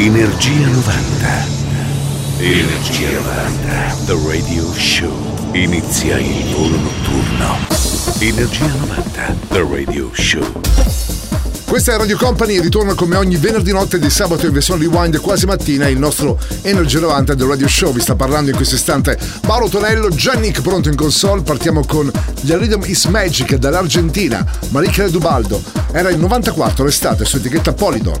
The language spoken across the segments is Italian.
Energia 90. Energia 90. The Radio Show. Inizia il volo notturno. Energia 90. The Radio Show. Questa è Radio Company e ritorna come ogni venerdì notte di sabato in versione rewind quasi mattina il nostro Energy 90 del Radio Show. Vi sta parlando in questo istante Paolo Tonello, Giannick pronto in console. Partiamo con The Rhythm is Magic dall'Argentina, Marichele Dubaldo. Era il 94 l'estate su etichetta Polydor.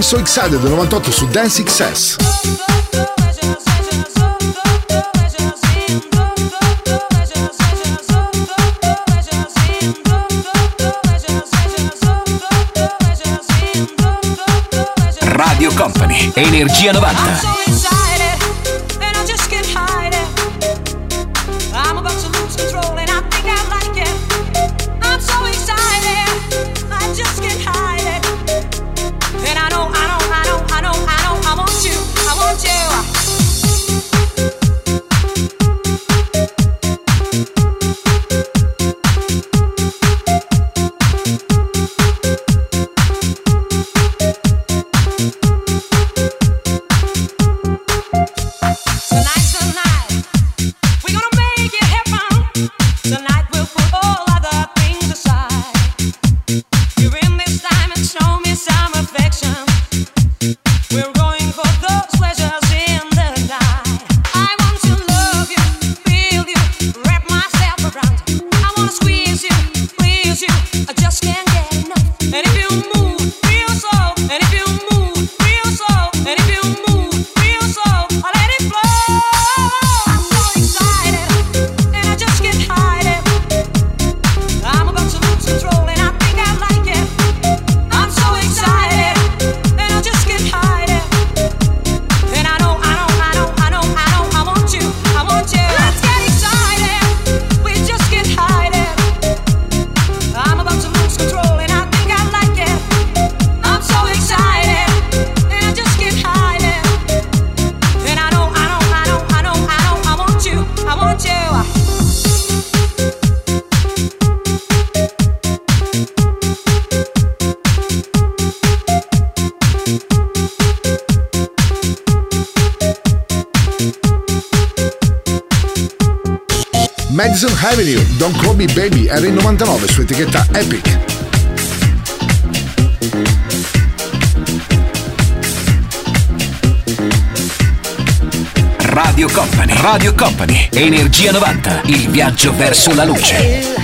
I'm So Excited 98 su Dance XS. Radio Company, Energia 90. 90. Il viaggio verso la luce.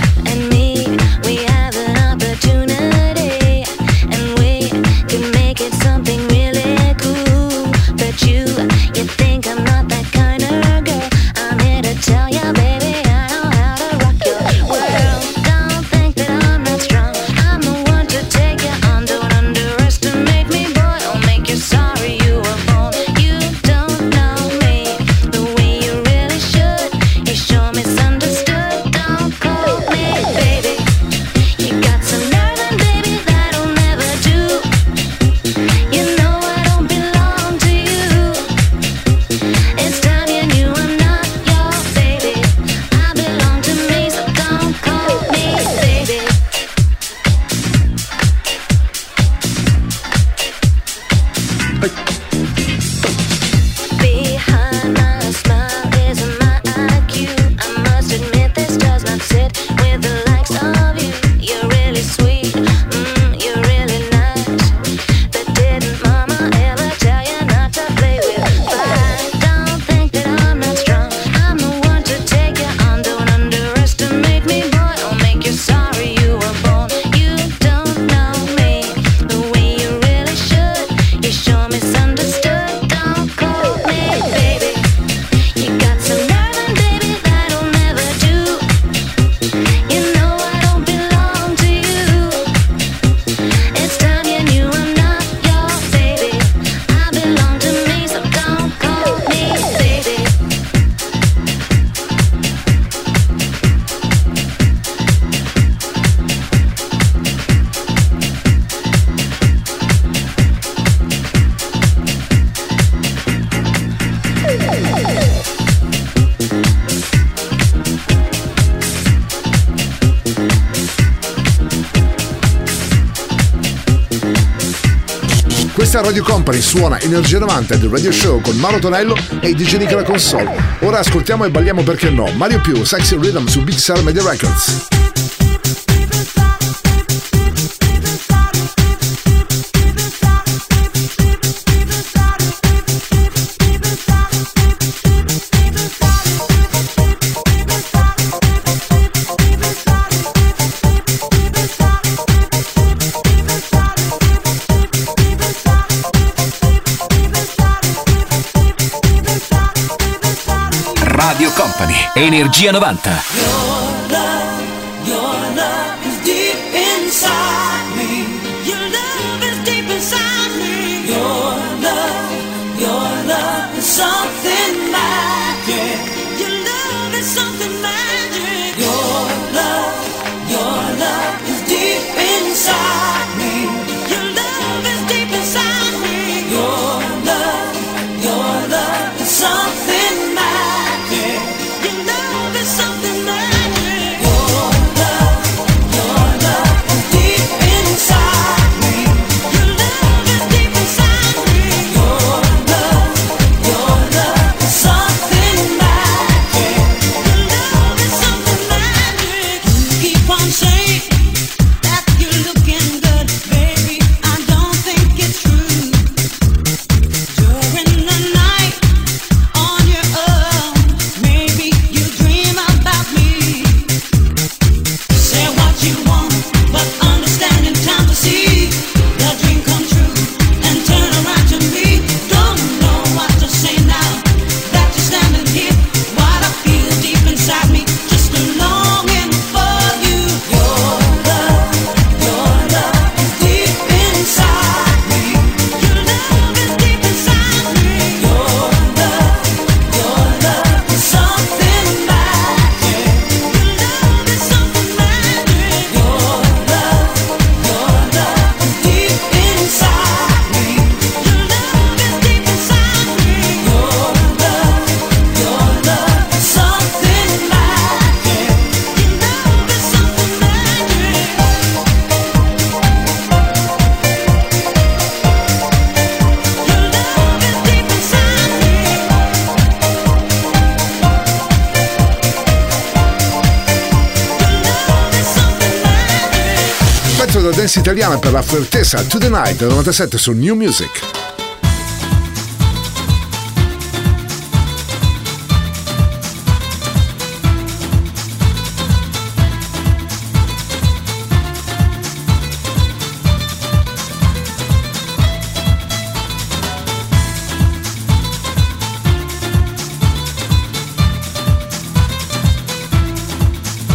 Radio Company suona Energia 90 del Radio Show con Mauro Tonello e DJ Nick alla console. Ora ascoltiamo e balliamo perché no. Mario Più, Sexy Rhythm su Big Sur Media Records. Energia 90. questa To The Night del 97 su New Music.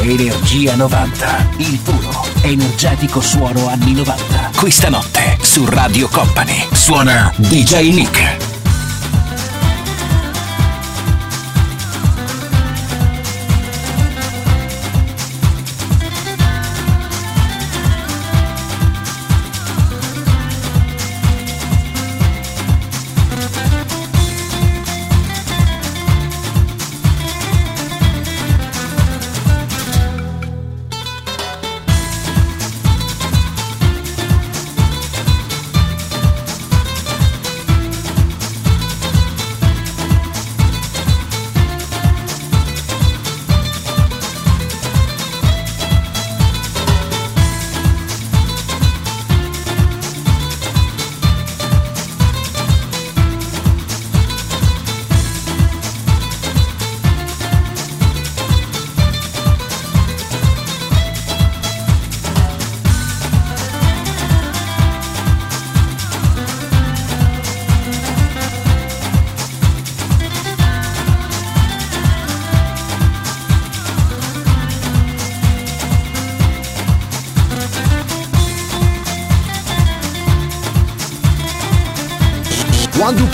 Energia 90, il puro, energetico suono anni 90 questa notte su Radio Company. Suona DJ Nick.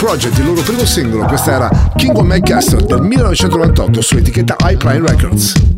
Project, il loro primo singolo, questa era King of My Castle del 1998 su etichetta iPrime Records.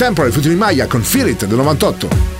Temporary Futuri Maya con Fear It del 98.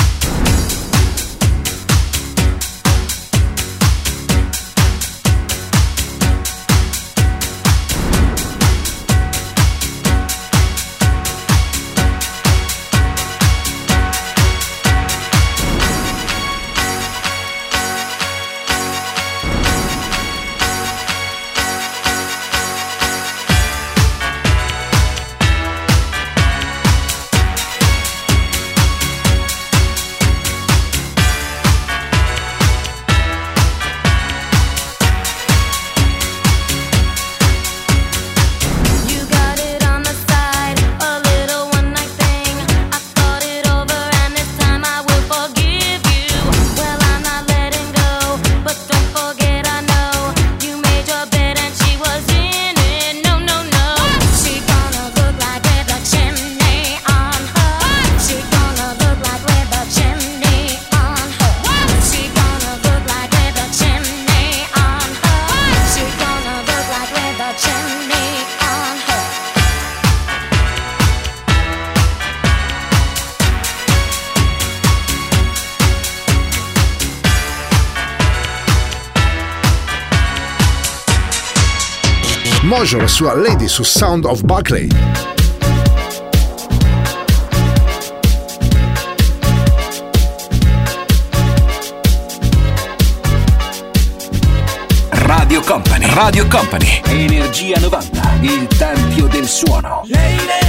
Dojo, la sua Lady su Sound of Buckley. Radio Company, Radio Company, Energia 90, il tempio del suono. Lady.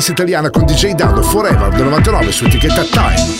Dance italiana con DJ Dado Forever del 99 su etichetta Time.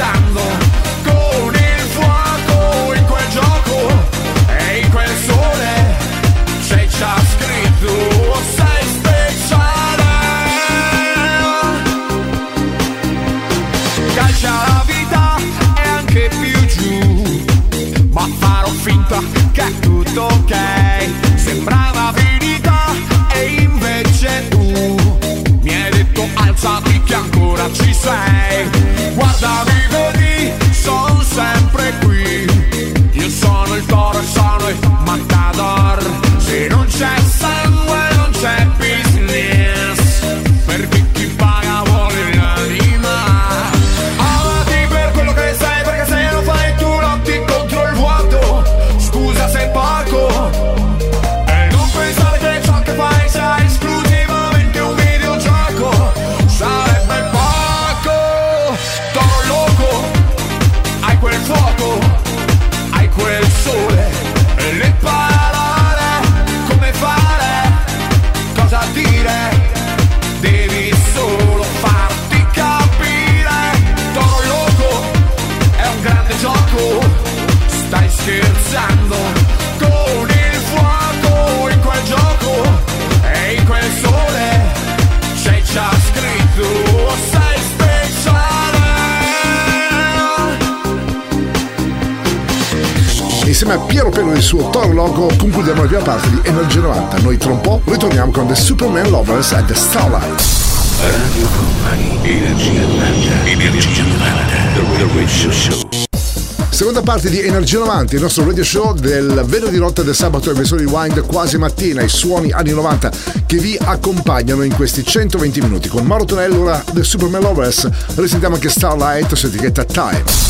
Scherzando con il fuoco in quel gioco e in quel sole. C'è già scritto sei speciale. Calcia la vita e anche più giù Ma farò finta che è tutto ok. Sembrava finita e invece tu Mi hai detto alzati che ancora ci sei. Guardami, Insieme a Piero Pelù e il suo Toro Logo concludiamo la prima parte di Energia 90. Noi tra un po' ritorniamo con The Superman Lovers and the Starlight. Radio Company, Energia 90. Energia 90. The Radio Show. Seconda parte di Energia 90, il nostro radio show del venerdì notte del sabato e versione rewind quasi mattina, i suoni anni 90 che vi accompagnano in questi 120 minuti. Con Mauro Tonello, ora The Superman Lovers, risentiamo anche Starlight su etichetta Time.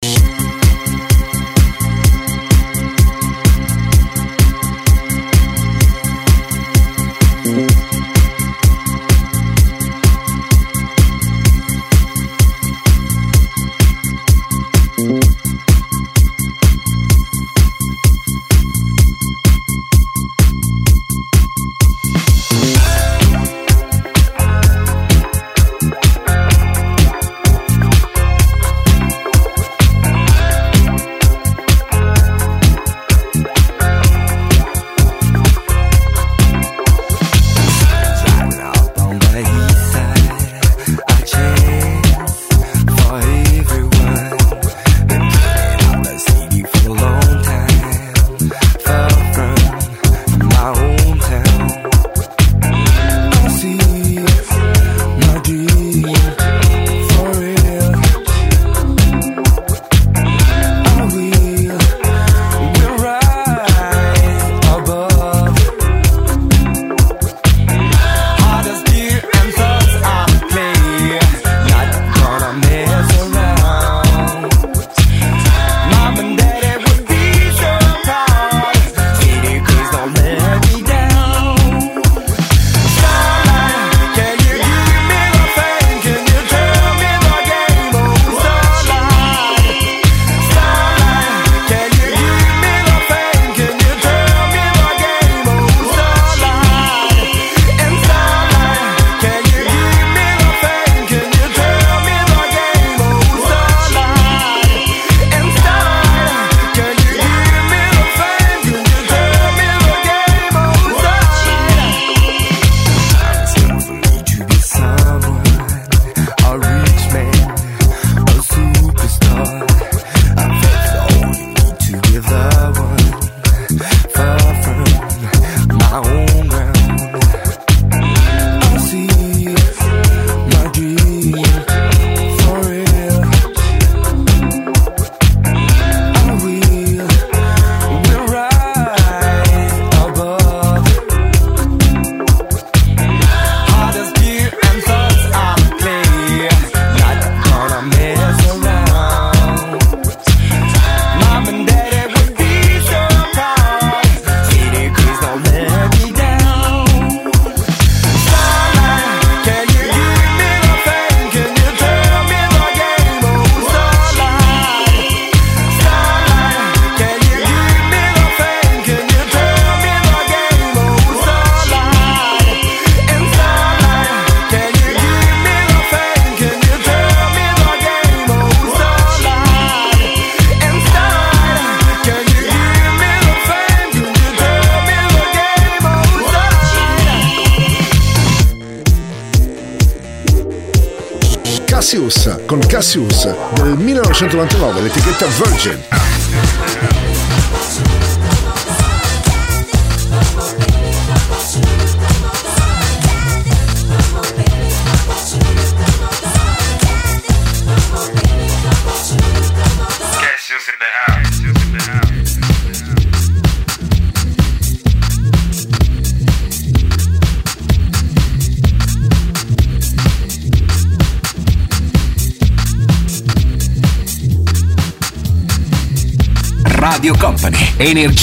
1999, l'etichetta Virgin.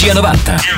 Energia 90.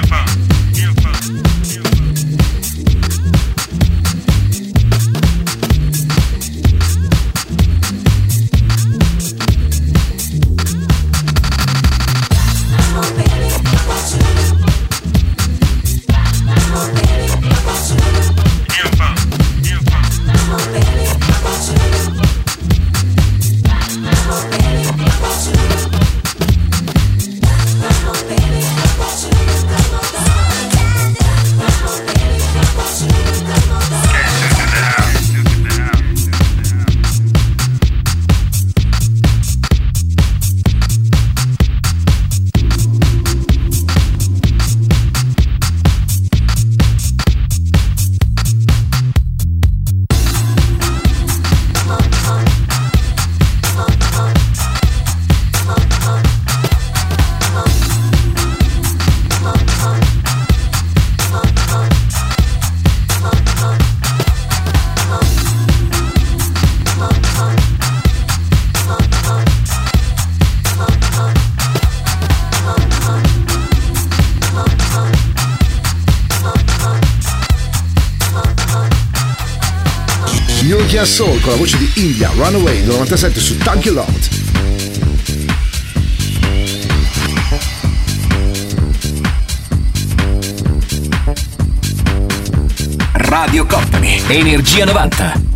European Soul con la voce di India, Runaway del 97 su Thank You Lord. Radio Company, Energia 90.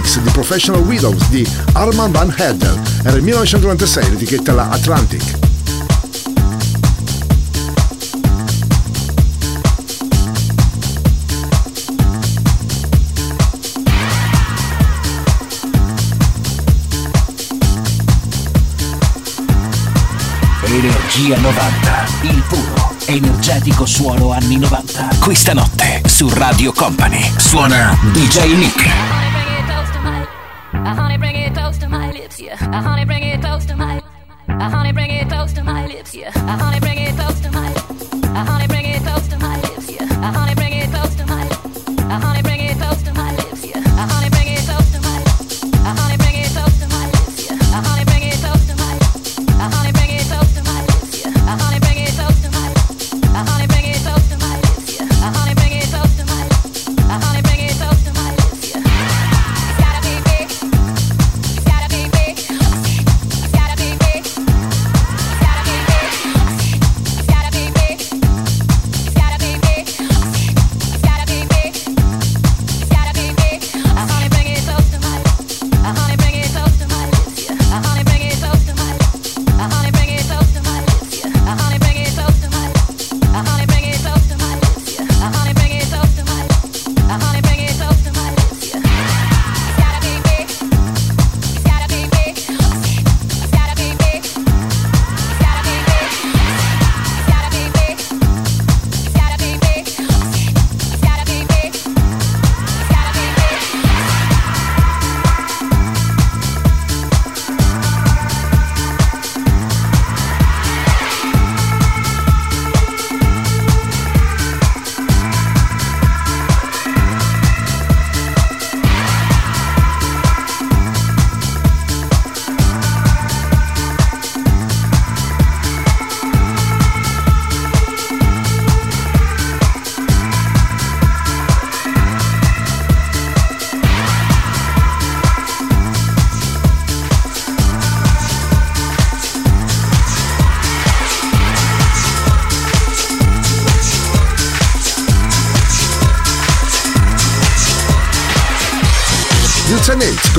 Remix di Professional Widows di Arman Van Heddel. Era il 1996, l'etichetta la Atlantic. Energia 90, il puro, energetico suono anni 90. Questa notte su Radio Company suona DJ Nick.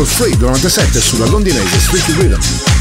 Circle Free 97 sulla londinese Street Rhythm.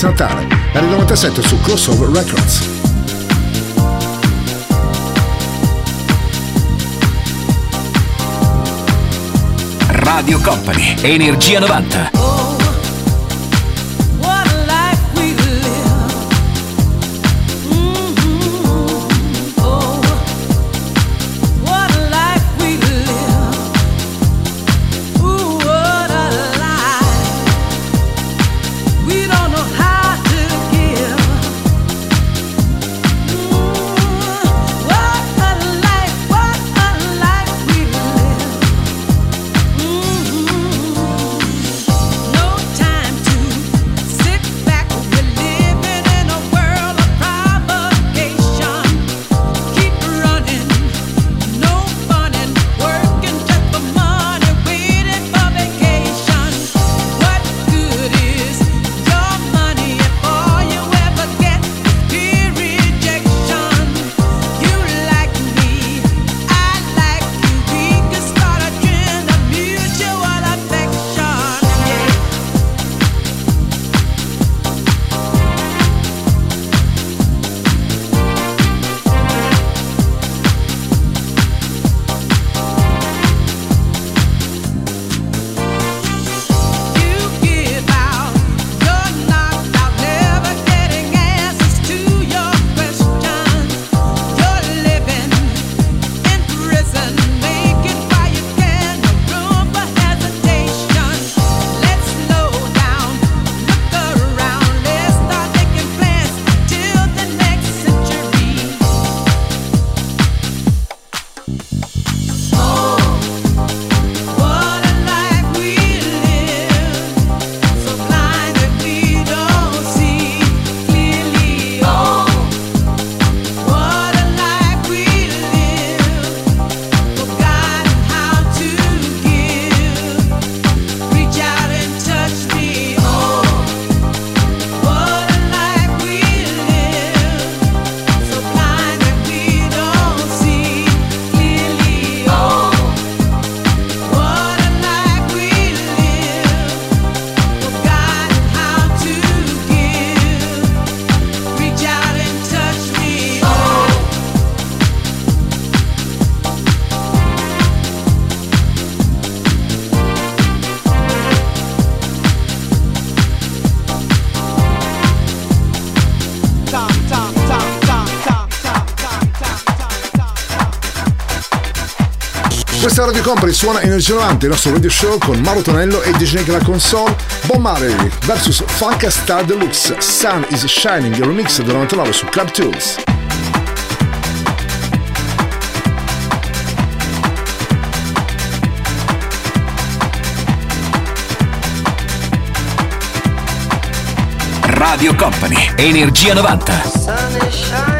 Feliz Natale, era il 97 su Crossover Records. Radio Company, Energia 90. a Radio Company suona Energia 90, il nostro radio show con Mauro Tonello e DJ la console. Bon Marley vs Funk Star Deluxe Sun is Shining, il remix del 99 su Club Tools. Radio Company, Energia 90.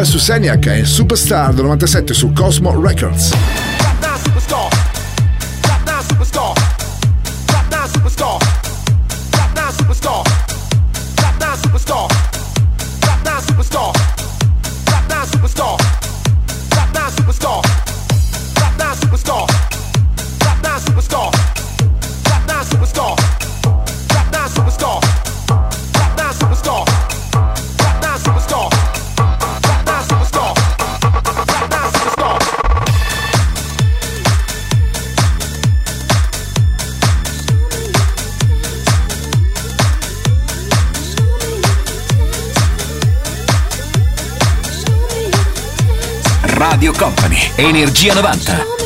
23 su è e Superstar 97 su Cosmo Records. Energia 90.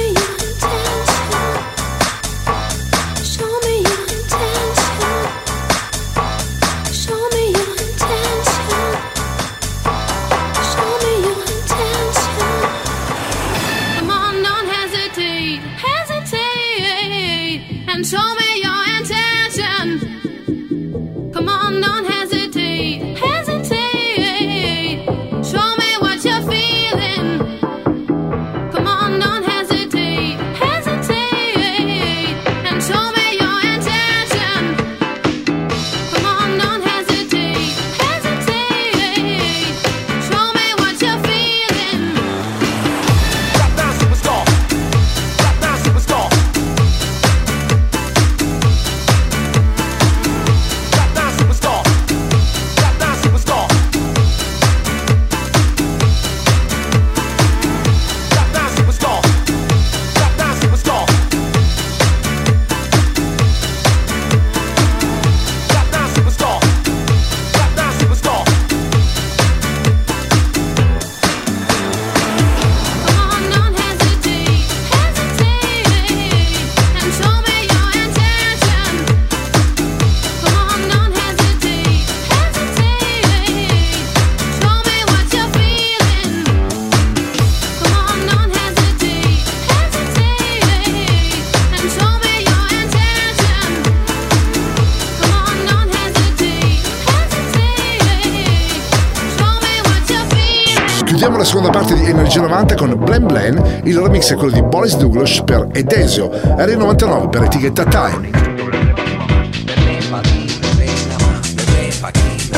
remix è quello di Boris Douglas per Edesio, R99 per etichetta Time.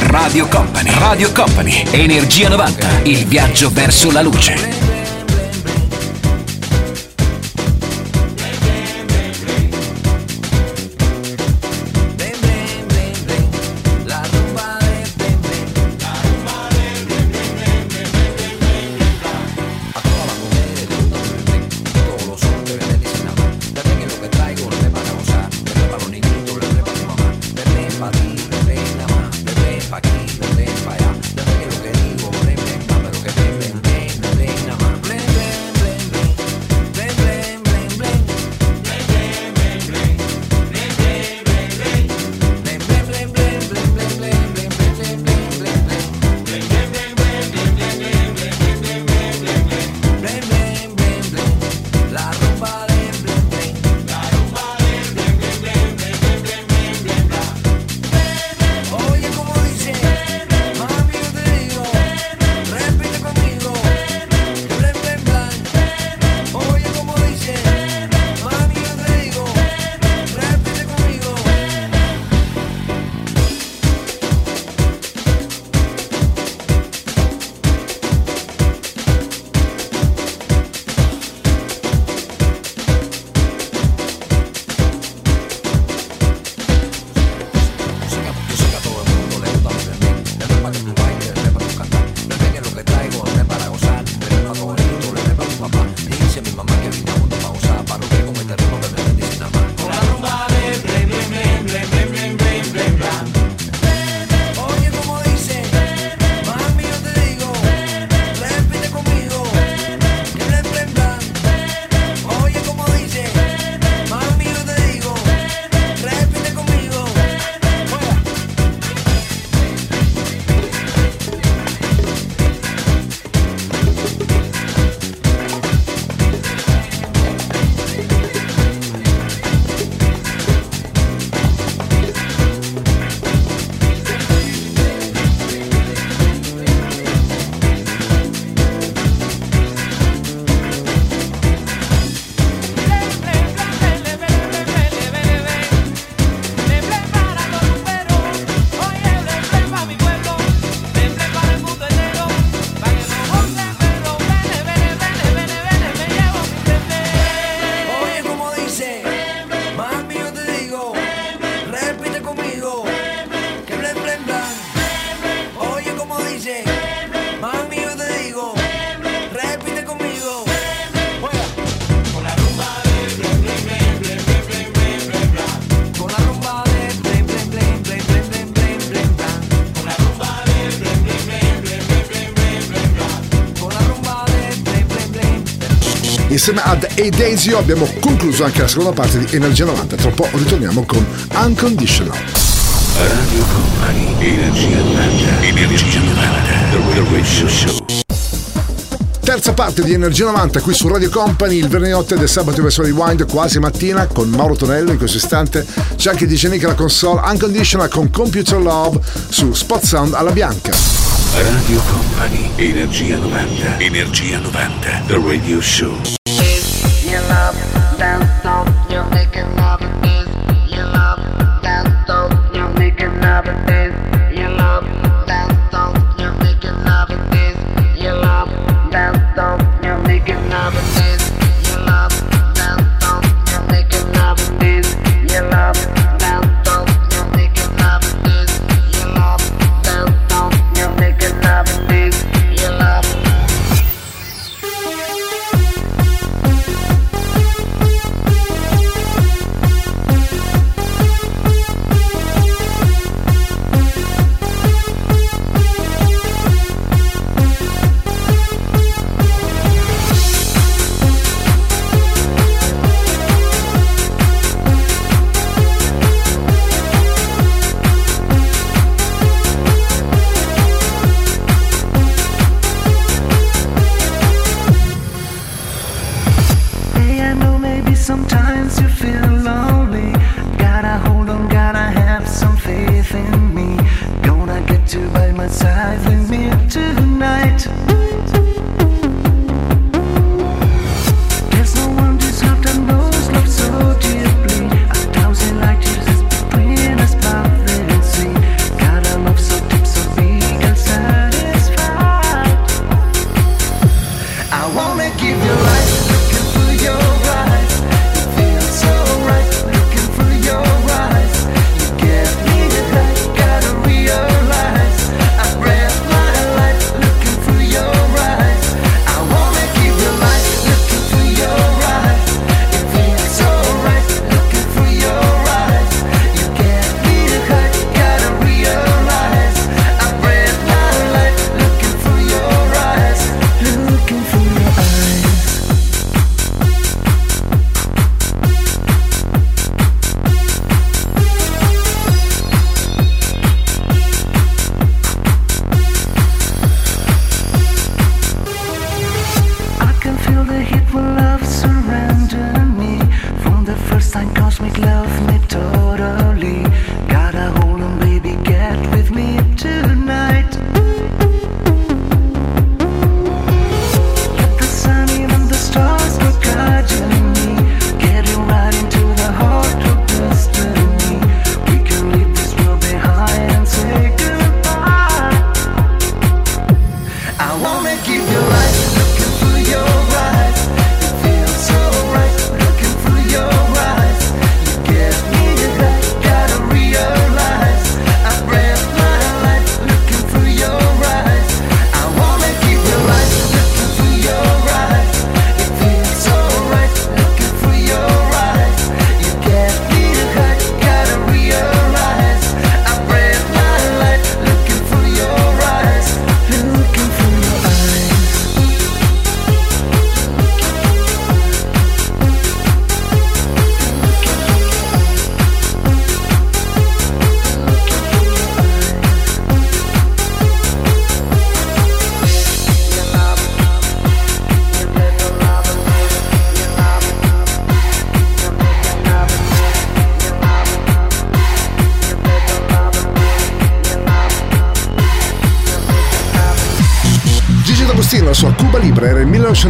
Radio Company, Radio Company, Energia 90, il viaggio verso la luce. Insieme ad Adesio abbiamo concluso anche la seconda parte di Energia 90. Tra poco ritorniamo con Unconditional. Radio Company, Energia 90, Energia 90, The Radio Show. Terza parte di Energia 90 qui su Radio Company, il venerdì notte del sabato verso Rewind, quasi mattina con Mauro Tonello in questo istante. C'è anche DJ Nick la console Unconditional con Computer Love su Spot Sound alla bianca. Radio Company, Energia 90, Energia 90, The Radio Show.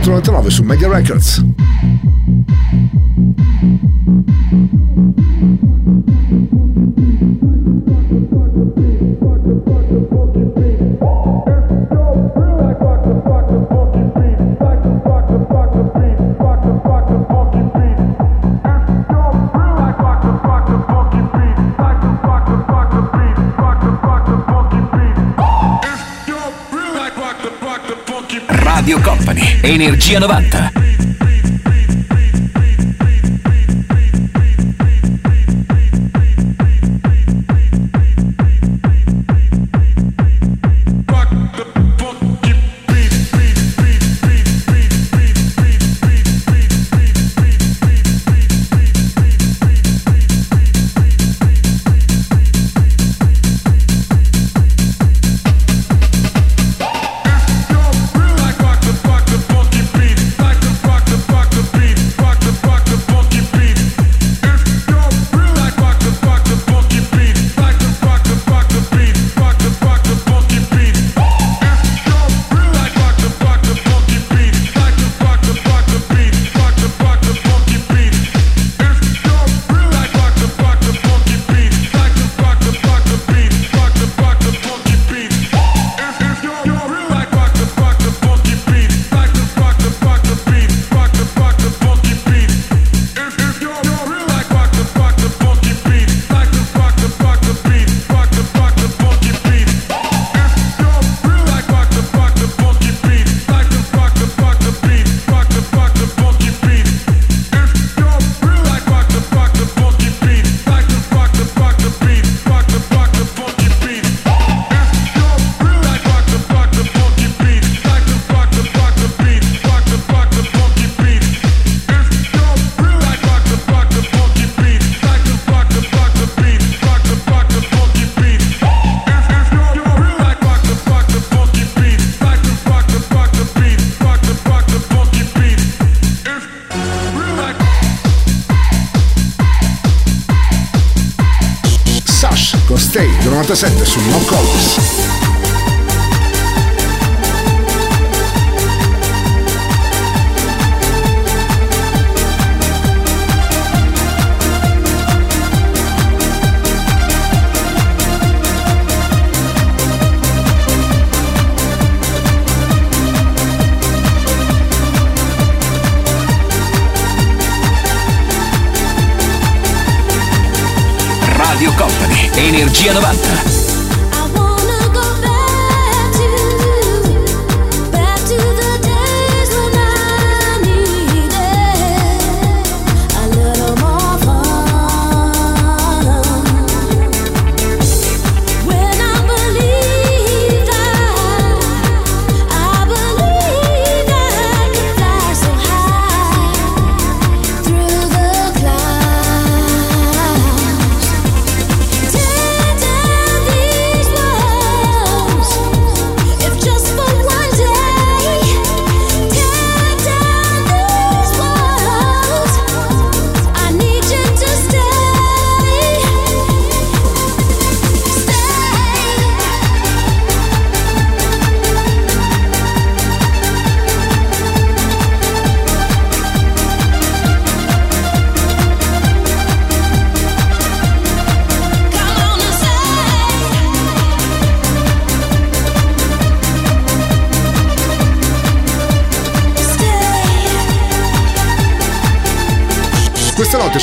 1999 su Mega Records. Energia 90.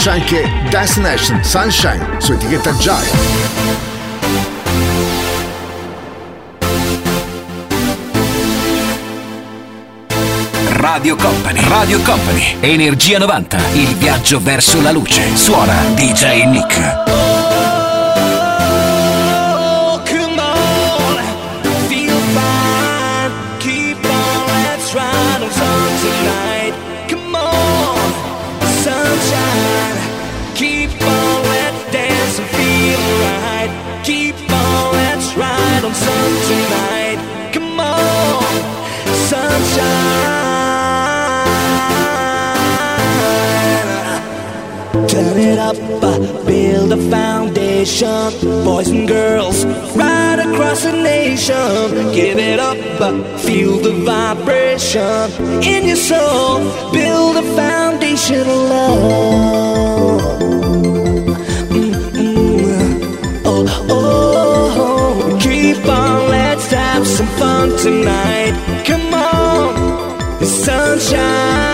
rilascia anche Destination Sunshine su etichetta Giant. Radio Company, Radio Company, Energia 90, il viaggio verso la luce. Suona DJ Nick. Feel the vibration in your soul. Build a foundation of love. Mm, mm, uh, oh, oh, oh, Keep on, let's have some fun tonight. Come on, sunshine.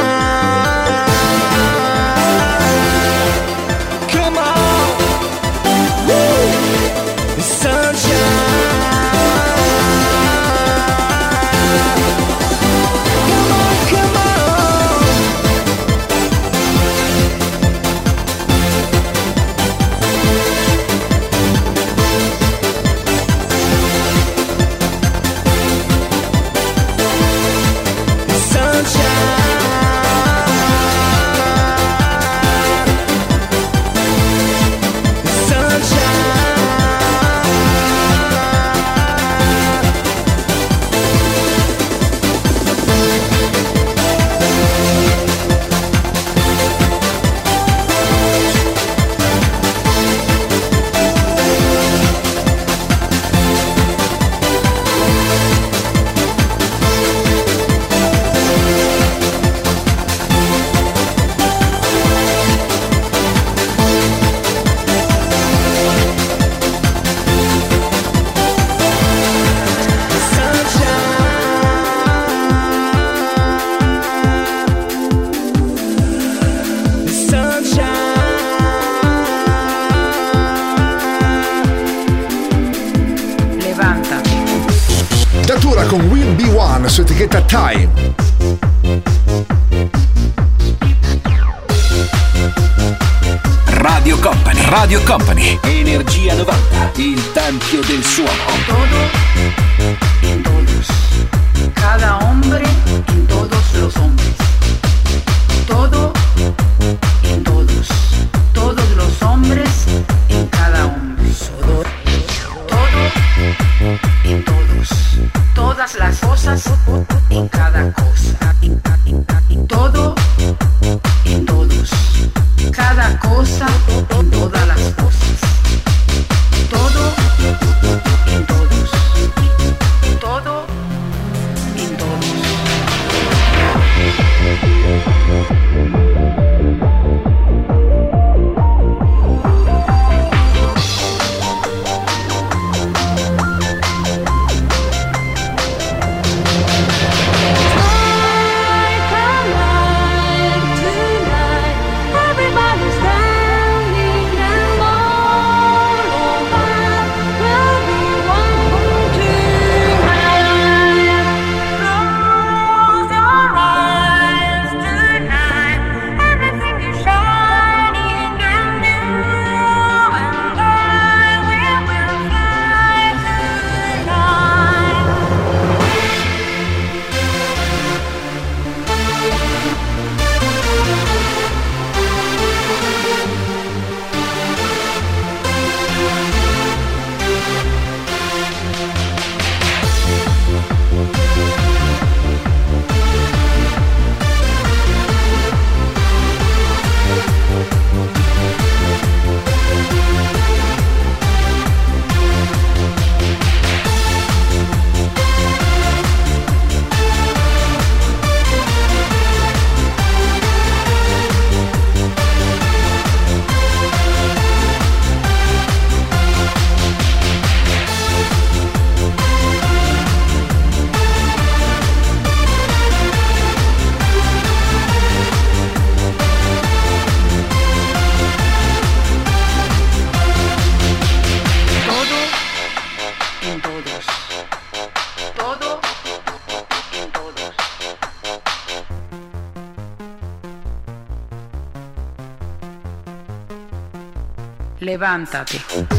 levántate.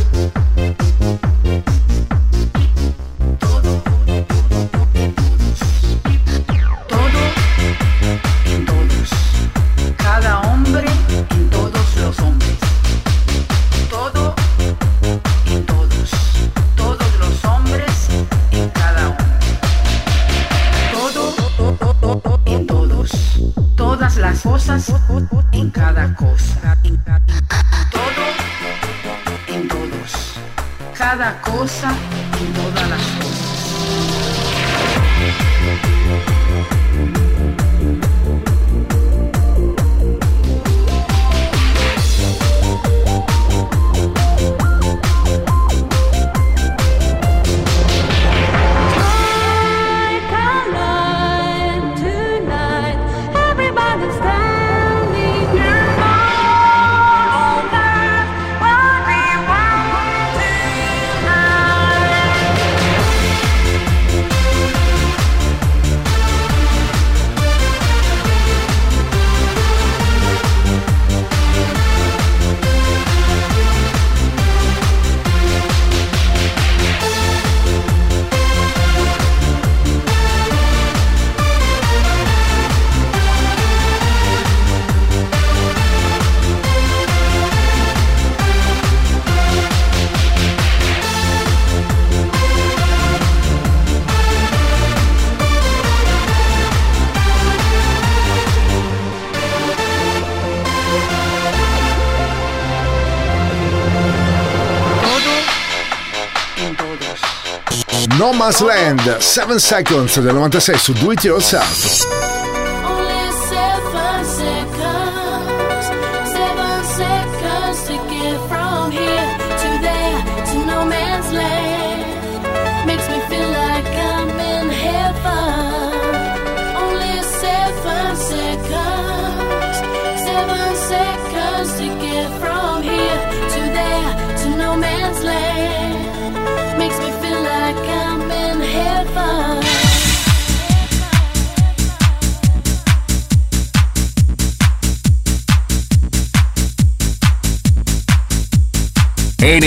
Fastland 7 Seconds del 96 su Do It Yourself.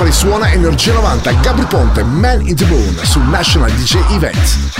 Company, suona Energia 90, Gabri Ponte, Man in the Moon su National DJ Event.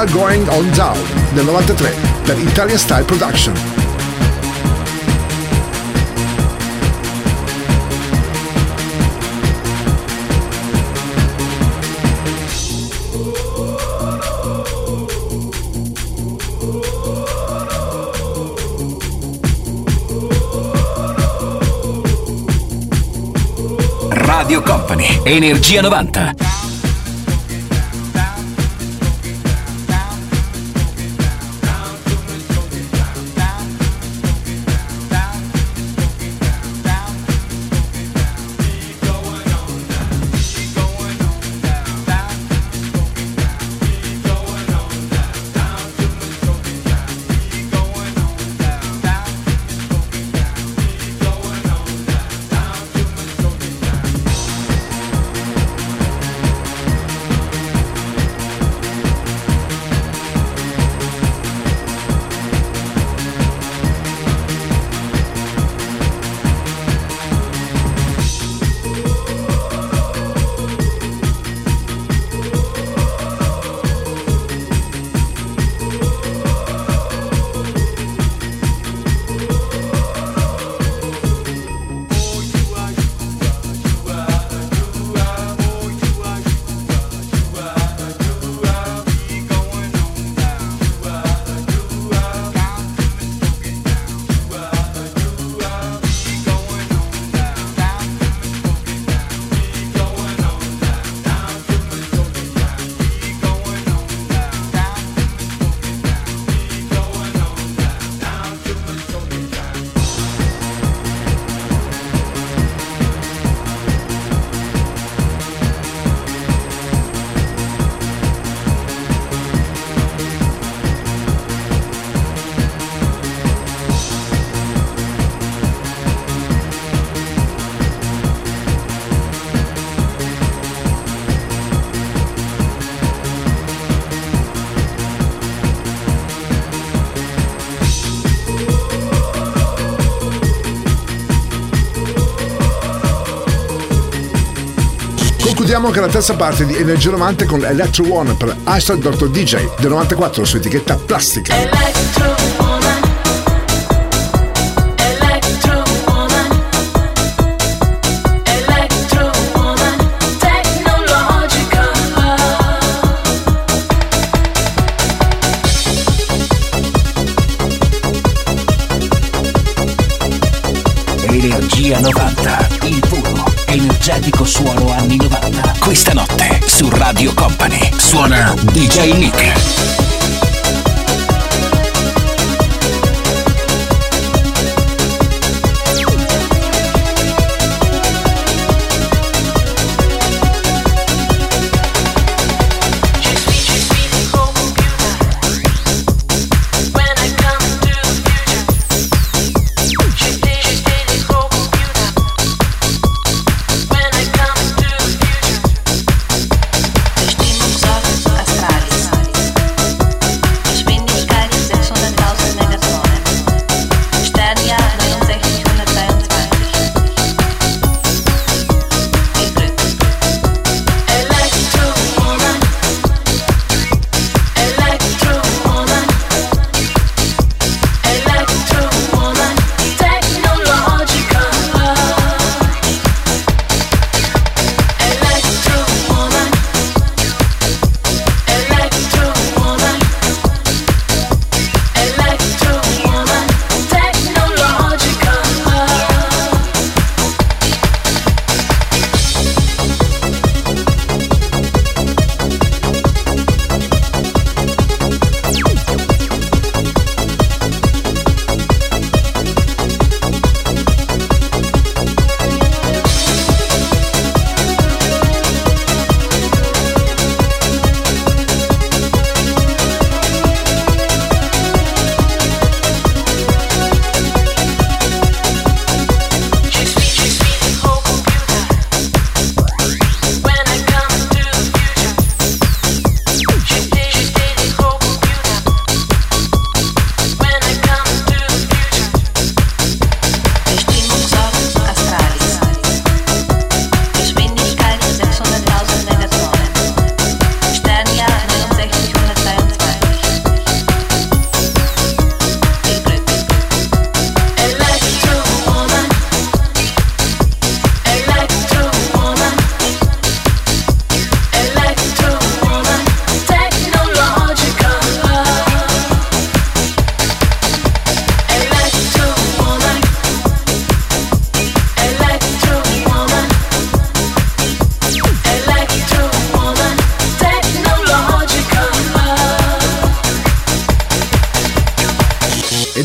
Are Going On Down del 93 per Italian Style Production. Company, Energia 90. Chiudiamo anche la terza parte di Energia 90 con Electro One per Hashtag Dr. DJ del 94 su etichetta plastica. Electro suona DJ Nick.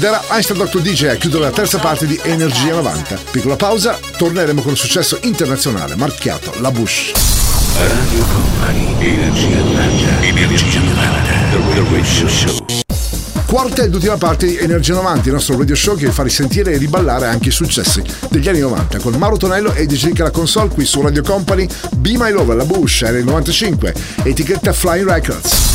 Ed era Einstein Dr. DJ a chiudere la terza parte di Energia 90. Piccola pausa, torneremo con il successo internazionale marchiato La Bush. Radio Company, Energia 90, Energia 90, The Radio Show. Quarta ed ultima parte di Energia 90, il nostro radio show che vi fa risentire e riballare anche i successi degli anni 90 con Mauro Tonello e DJ alla console qui su Radio Company Be My Love, La Bush, era il 95, etichetta Flying Records.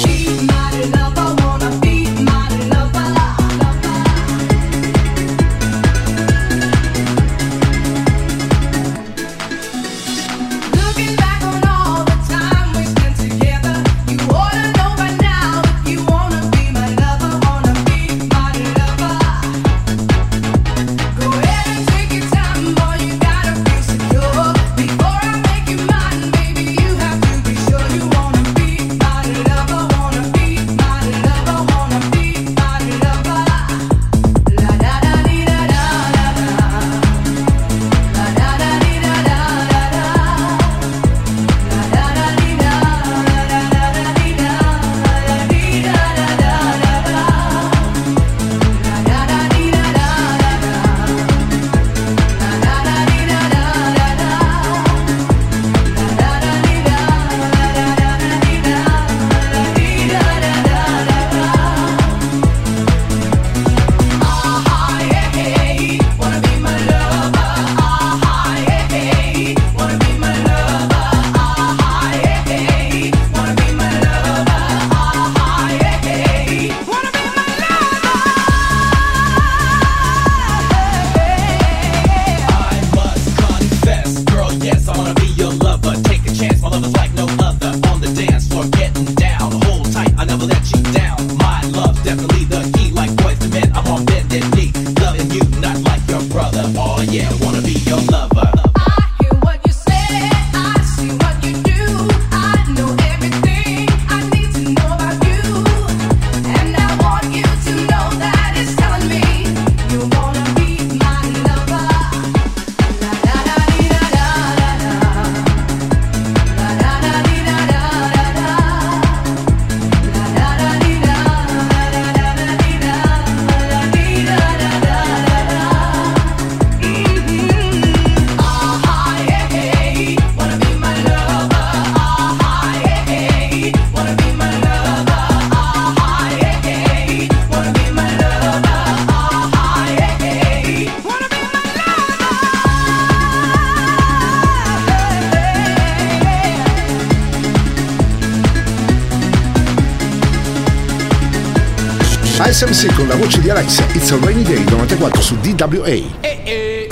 Fabio Ei. Hey.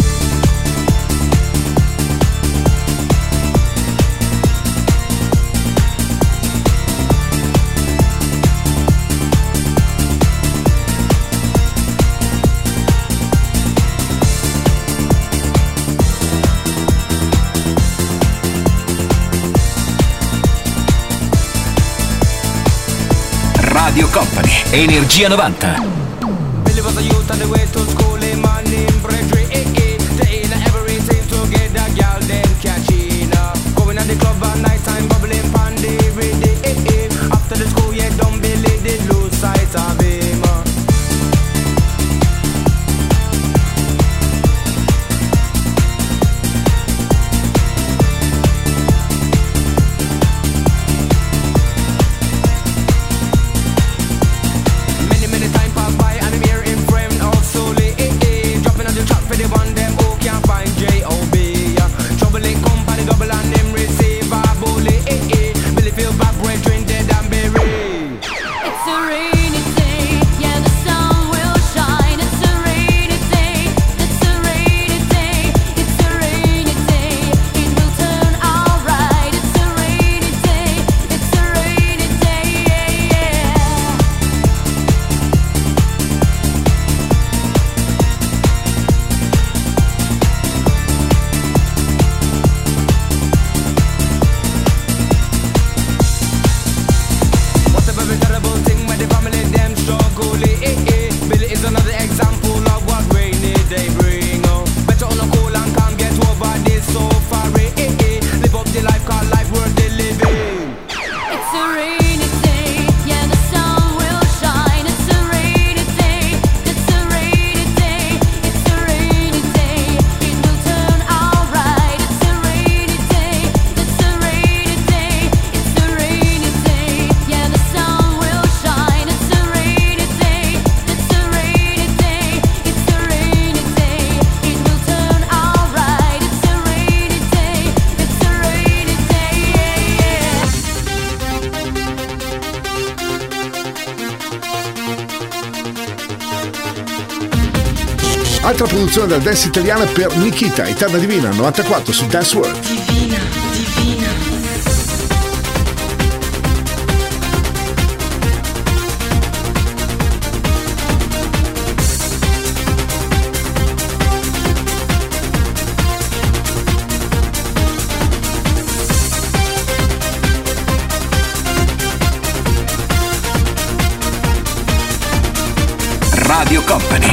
Radio Company, Energia 90. dal dance italiana per Nikita, Eterna Divina, 94 su Dance World. Divina.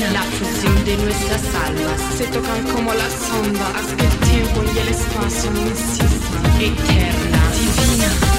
la fusión de nuestras almas. Se tocan como la sombra, haz que el tiempo y el espacio no existan. Eterna, divina.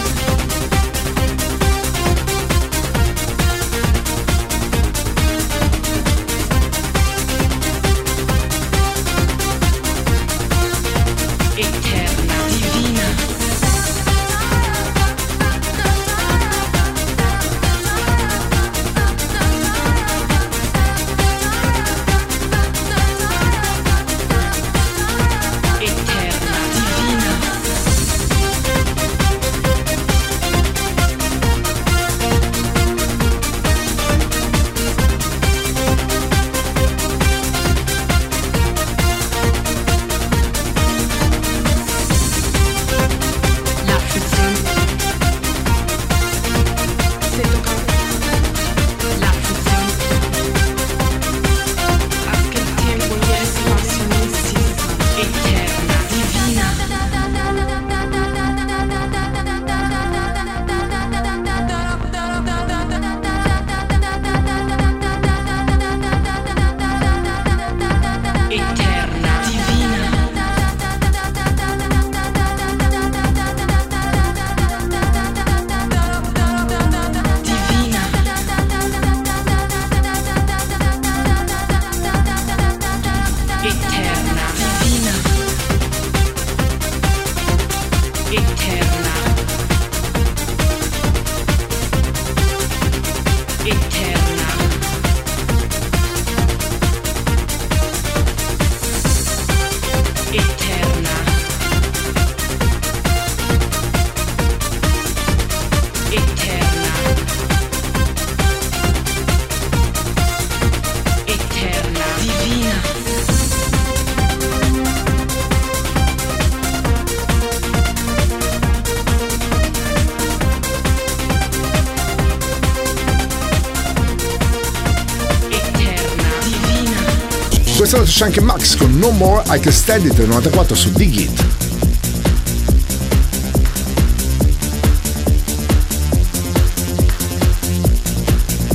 C'è anche Max con No More I Can Stand It del 94 su Dig It.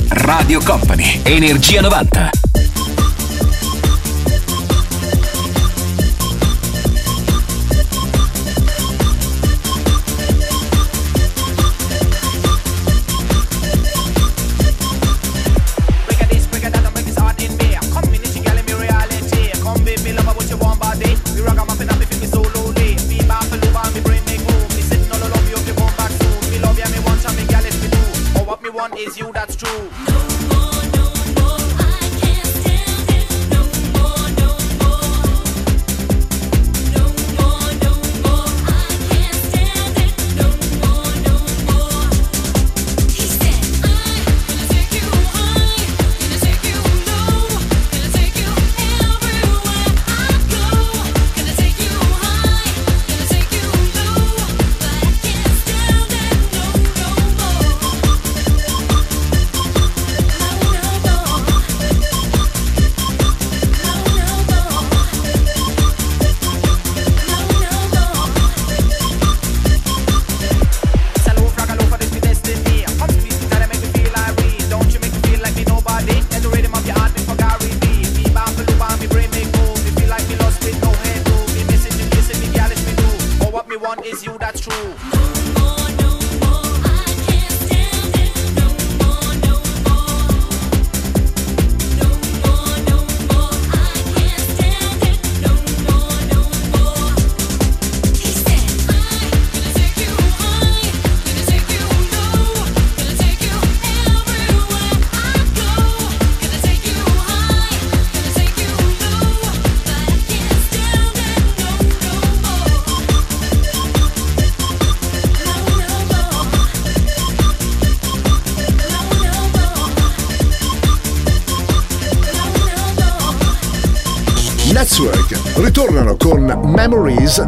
Radio Company, Energia 90.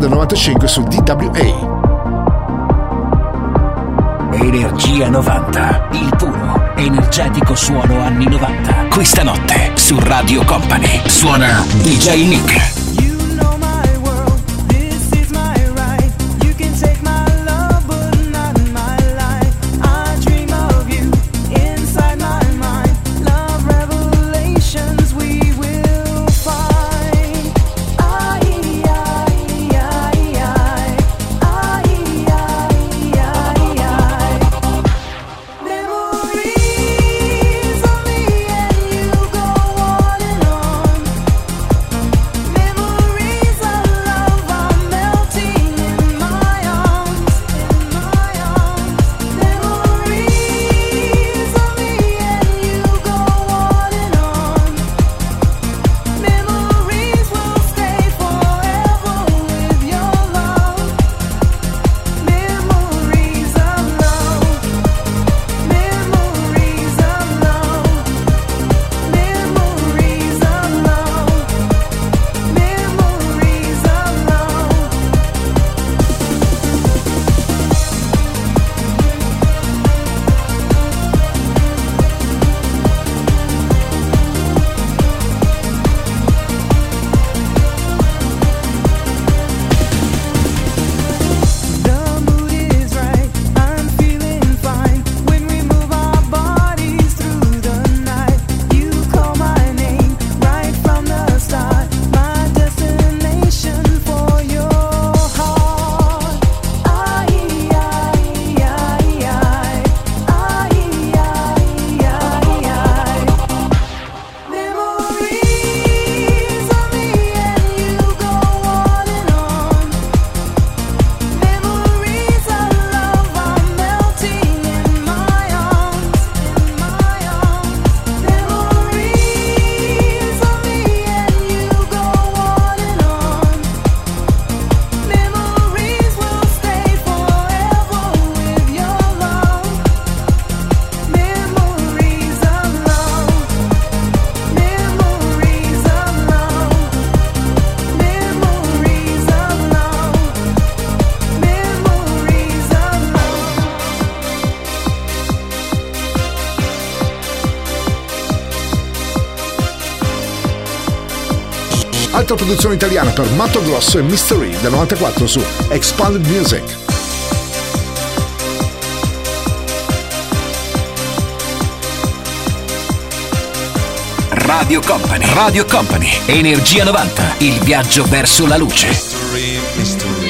Del 95 su DWA. Energia 90, il puro, energetico suono anni 90. Questa notte su Radio Company suona DJ Nick. altra produzione italiana per Matto Grosso e Mystery del 94 su Expanded Music. Radio Company, Radio Company, Energia 90, il viaggio verso la luce. Mystery, mystery.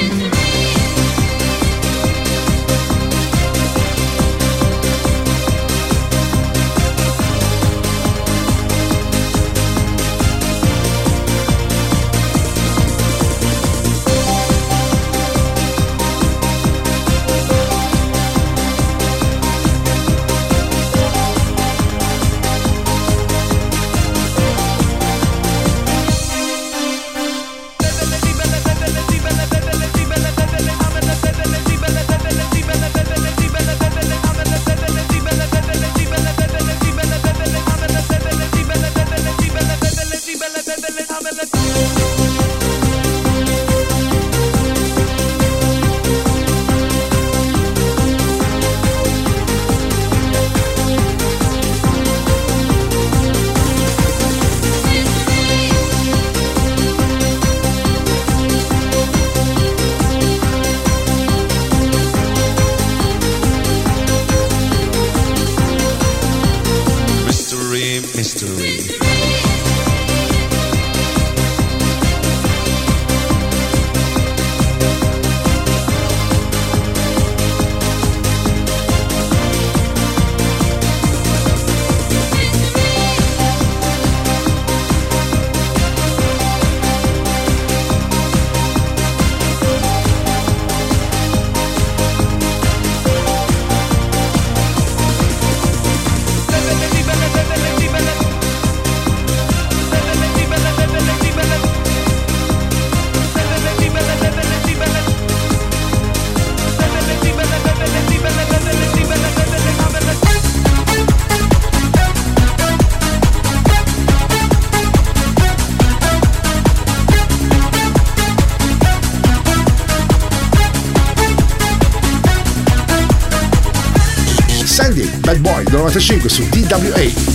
95 su DWA.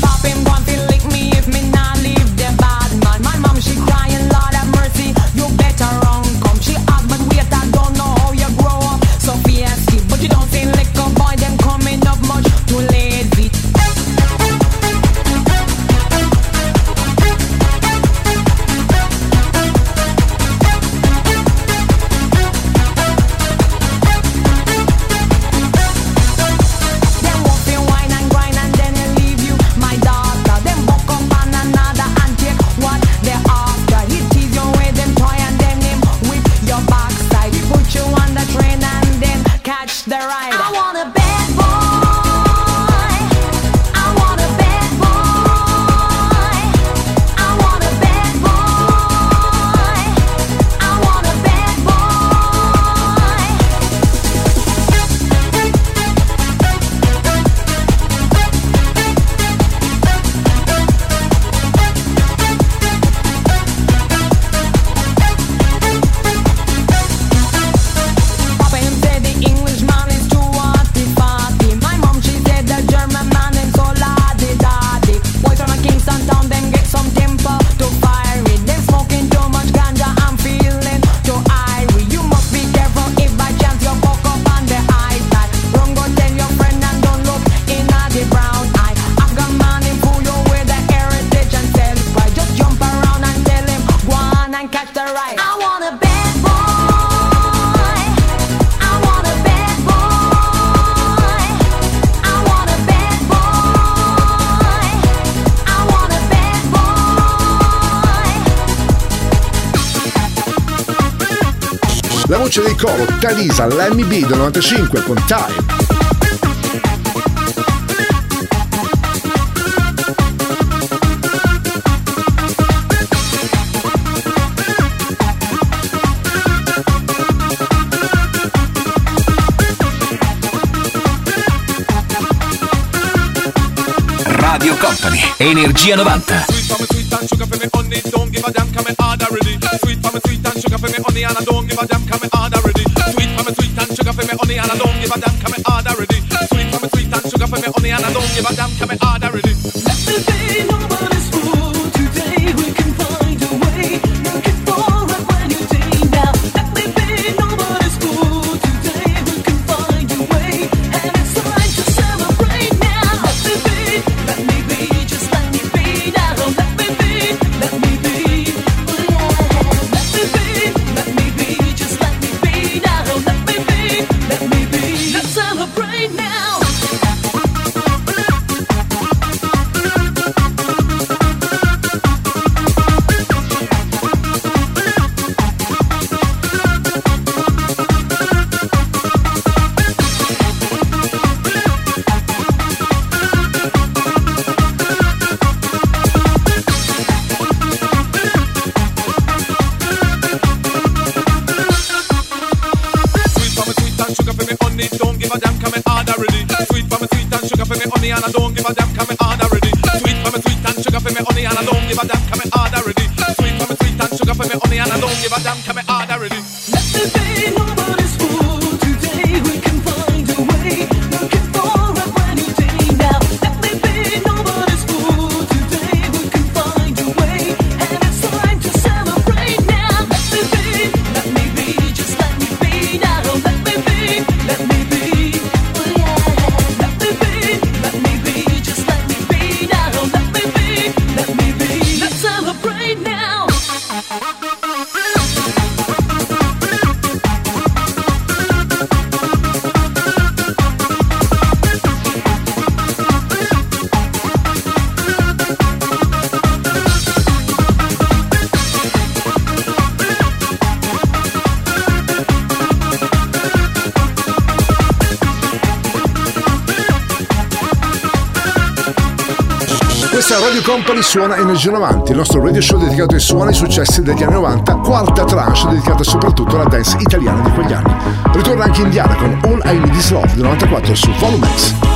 Coro, Talisa, Lemmy B 95 con Time. Radio Company, Energia 90. Sweet sweet sugar for me, honey, don't give a damn, come and order ready. Sweet sweet sugar for me, honey, and I don't give a damn, come and order give a damn, come it hard already. Sweet for me sweet and sugar for me honey, and I don't give a damn, come it hard already. Radio Company suona Energia 90, il nostro radio show dedicato ai suoni e ai successi degli anni 90, quarta tranche dedicata soprattutto alla dance italiana di quegli anni. Ritorna anche Indiana con All I Need Is Love del 94 su Volume.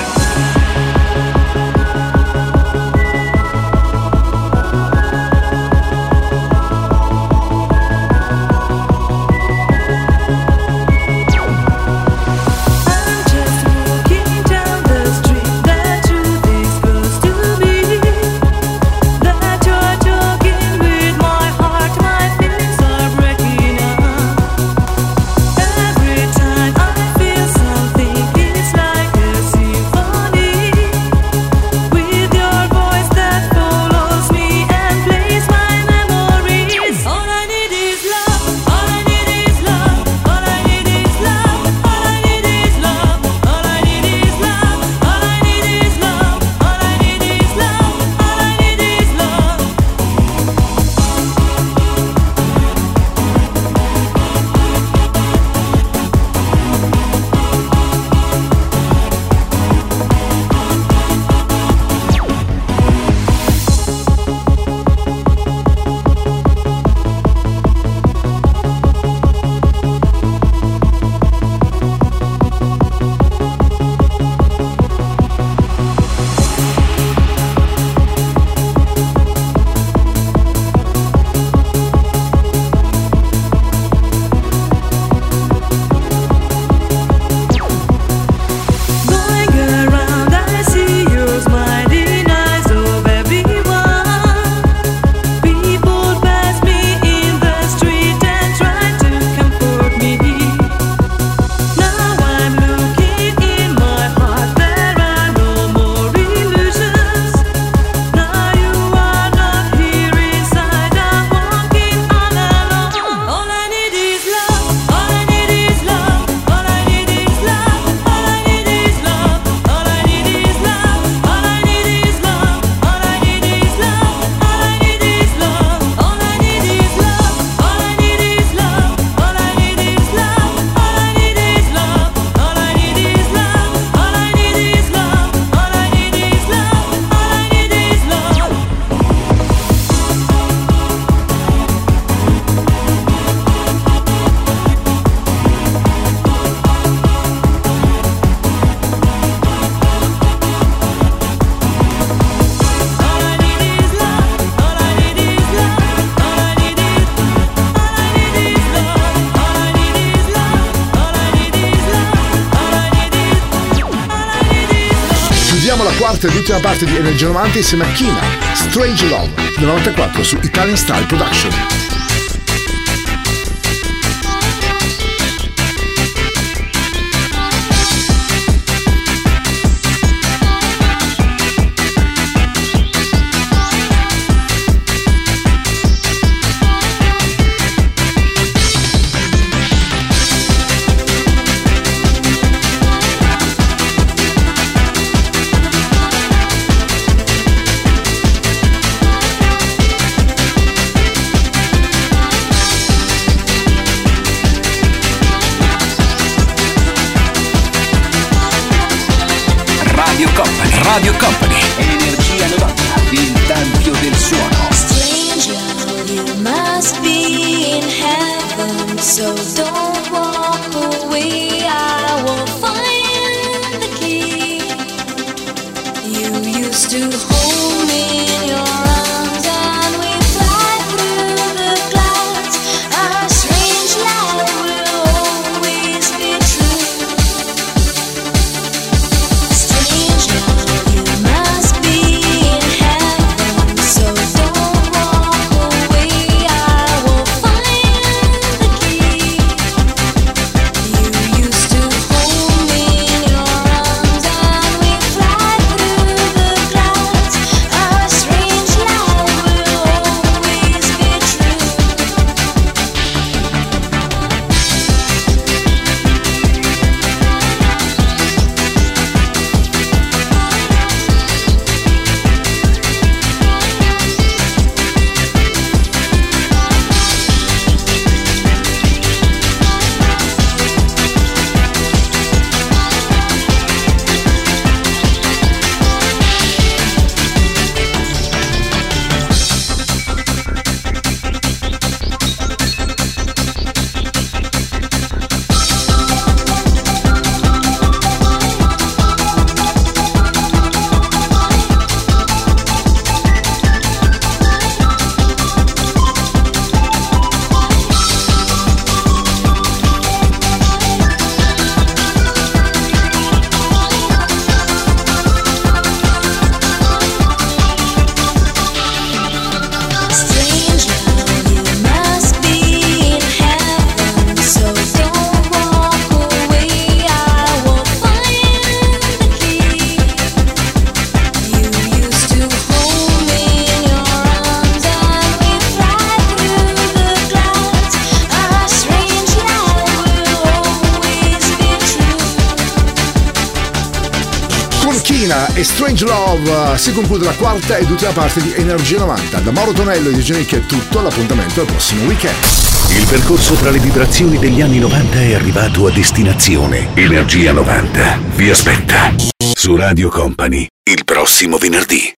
Quarta ed ultima parte di Energia 90 insieme a Kina, Strange Love, del 94 su Italian Style Production. della quarta ed ultima parte di Energia 90. Da Mauro Tonello e di Genicchi è tutto, l'appuntamento al prossimo weekend. Il percorso tra le vibrazioni degli anni 90 è arrivato a destinazione. Energia 90 vi aspetta su Radio Company il prossimo venerdì.